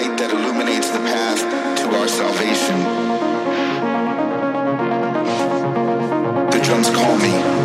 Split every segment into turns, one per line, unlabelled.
light that illuminates the path to our salvation. The drums call me.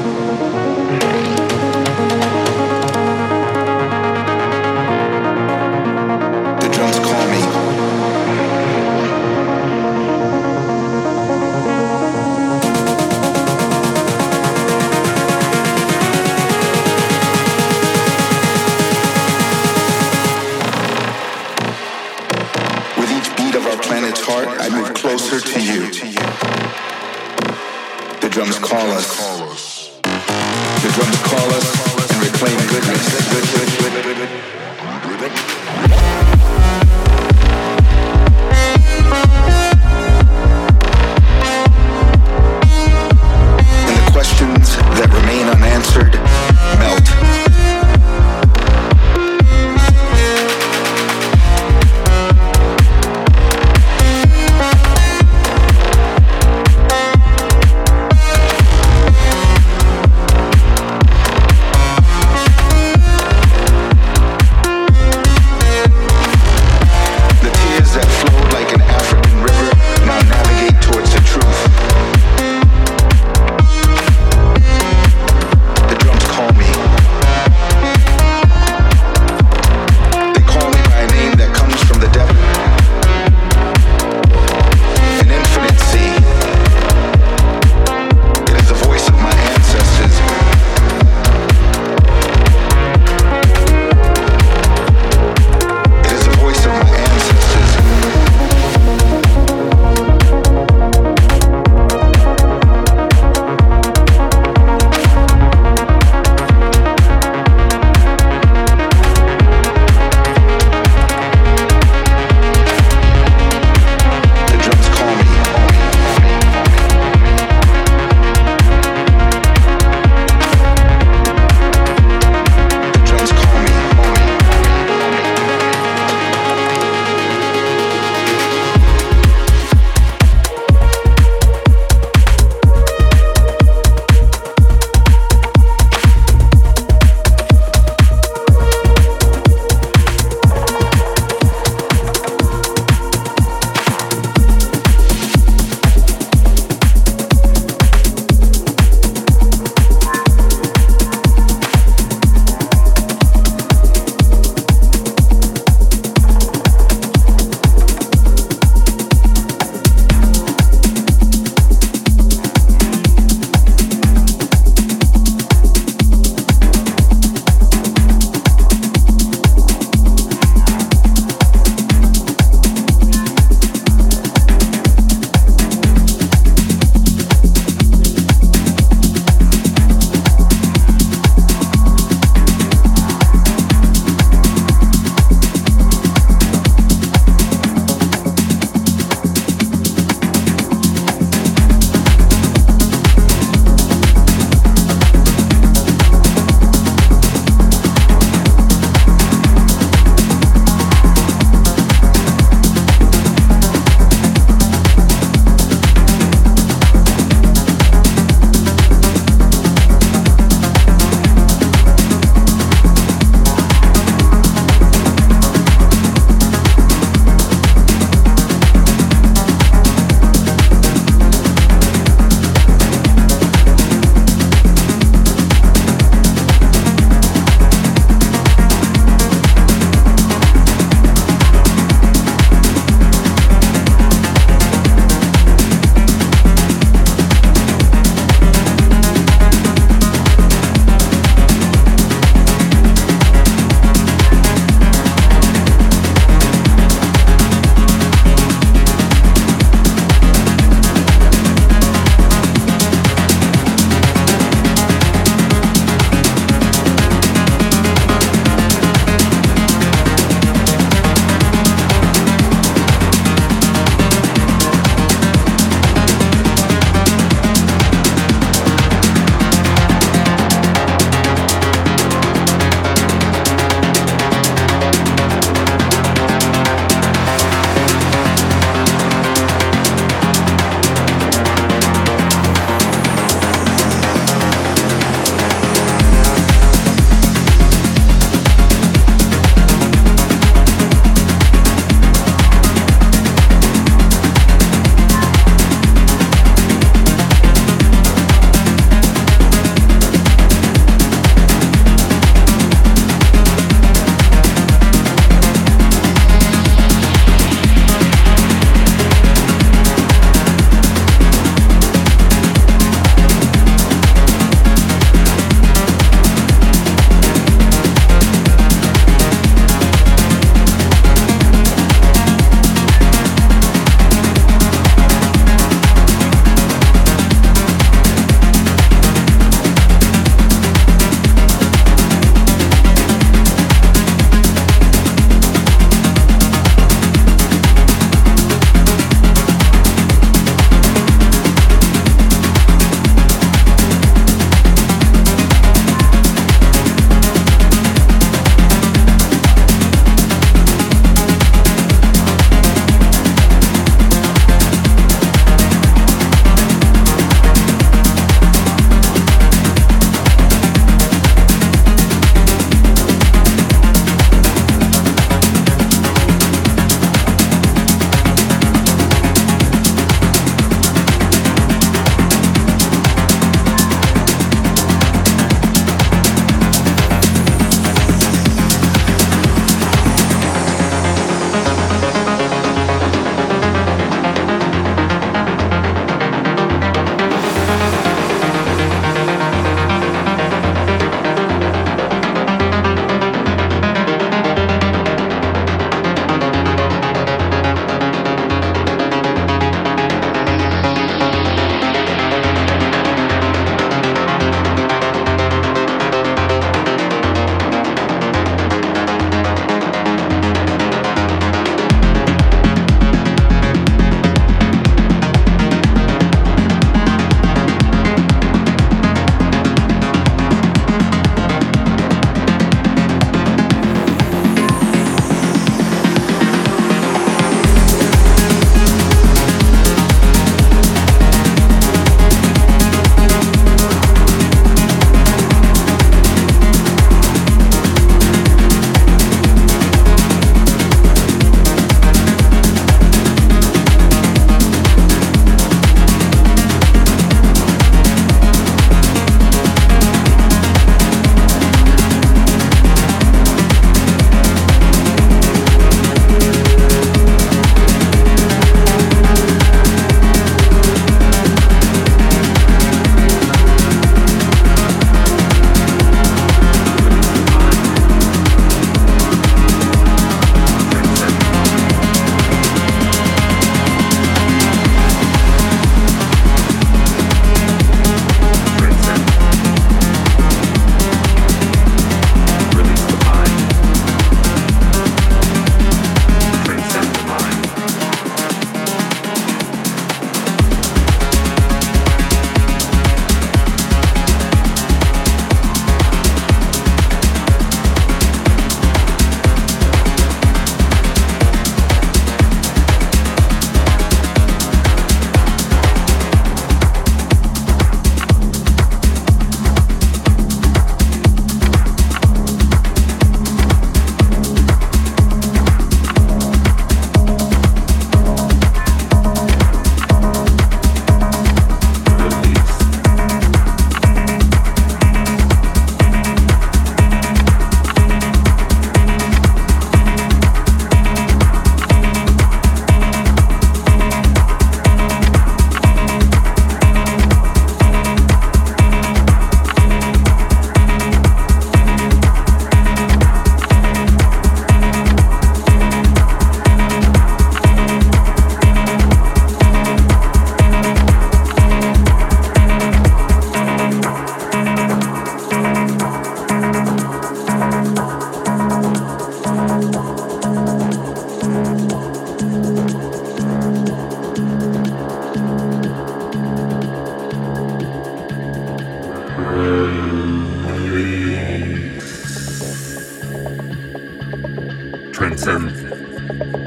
Mountain.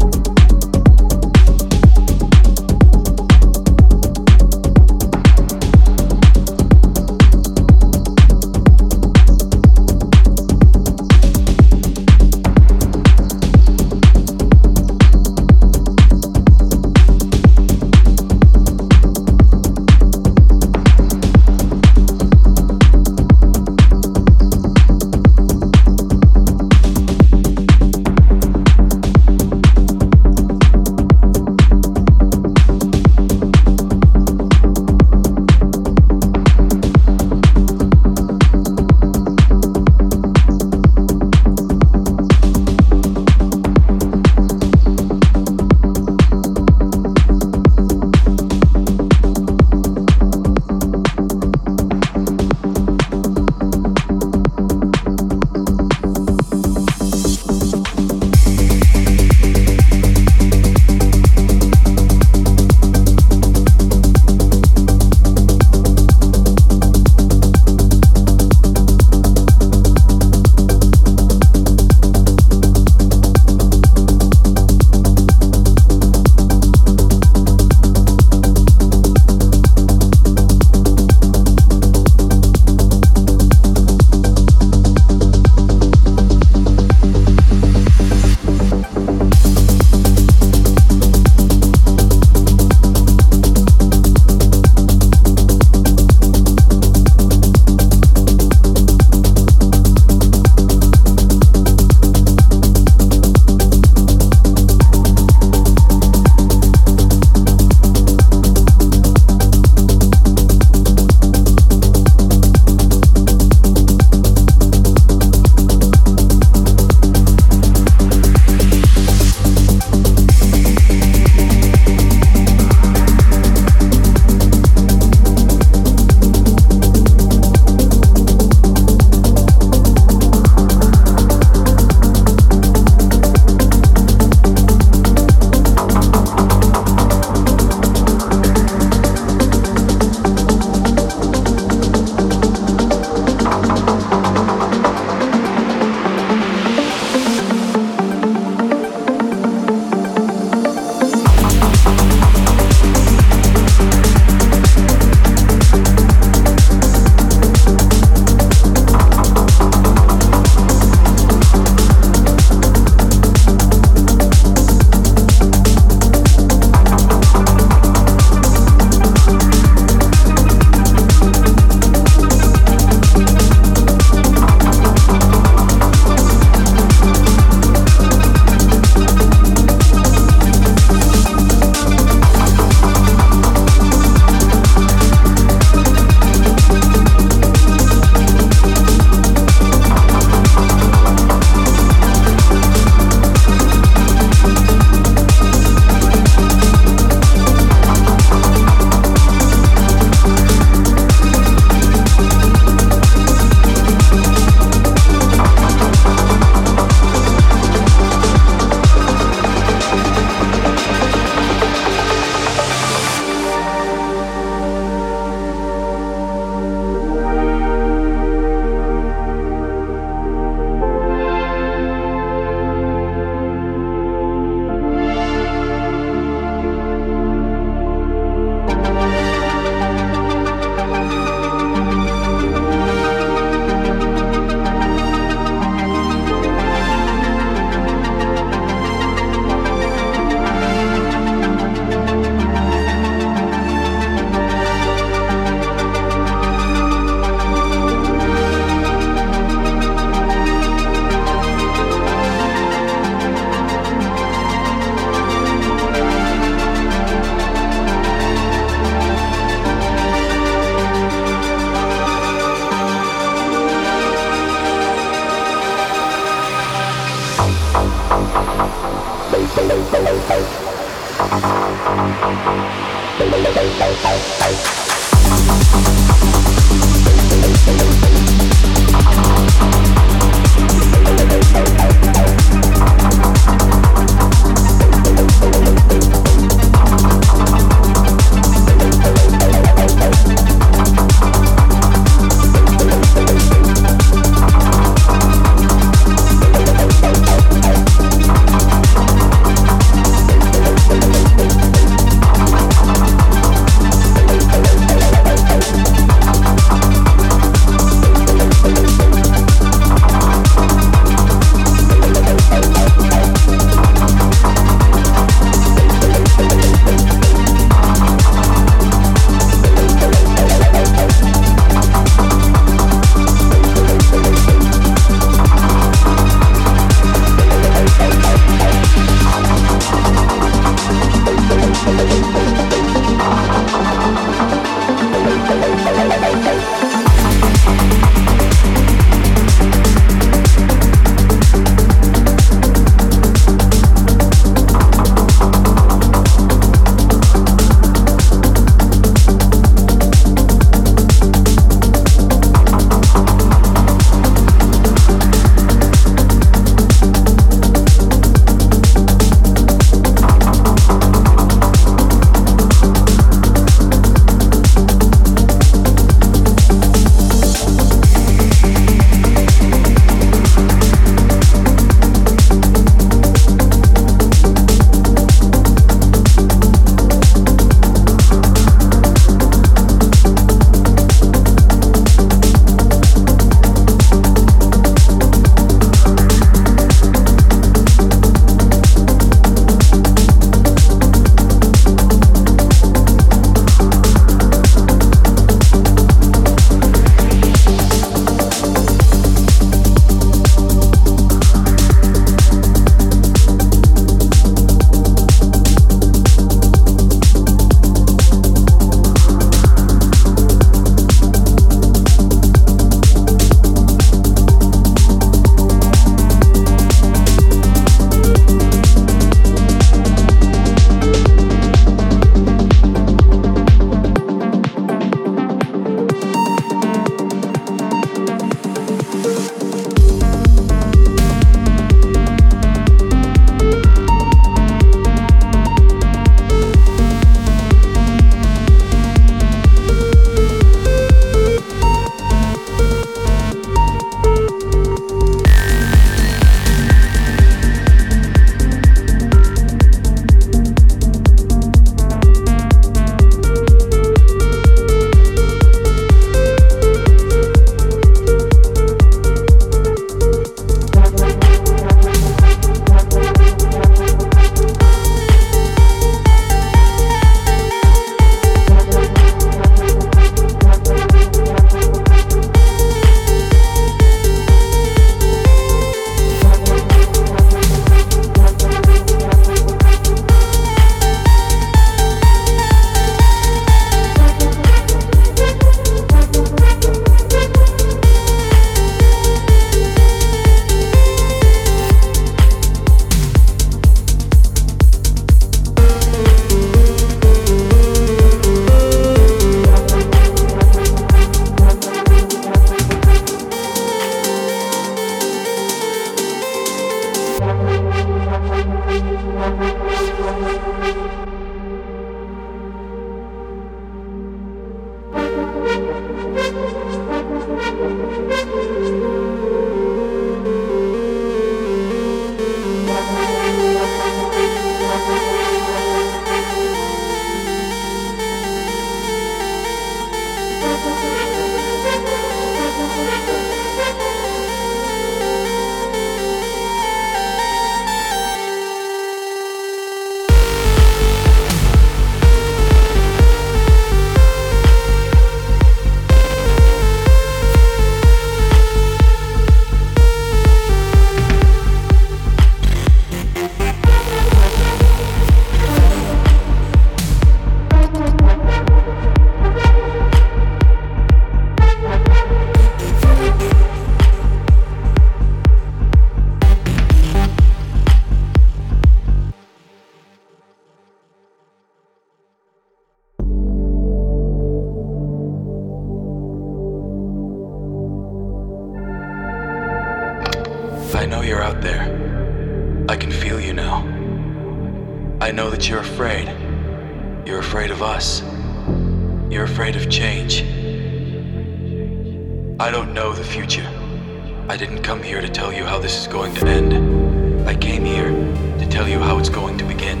Is going to end. I came here to tell you how it's going to begin.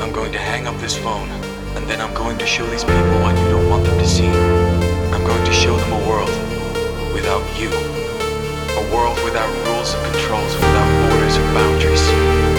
I'm going to hang up this phone, and then I'm going to show these people what you don't want them to see. I'm going to show them a world without you. A world without rules and controls, without borders or boundaries.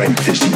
practice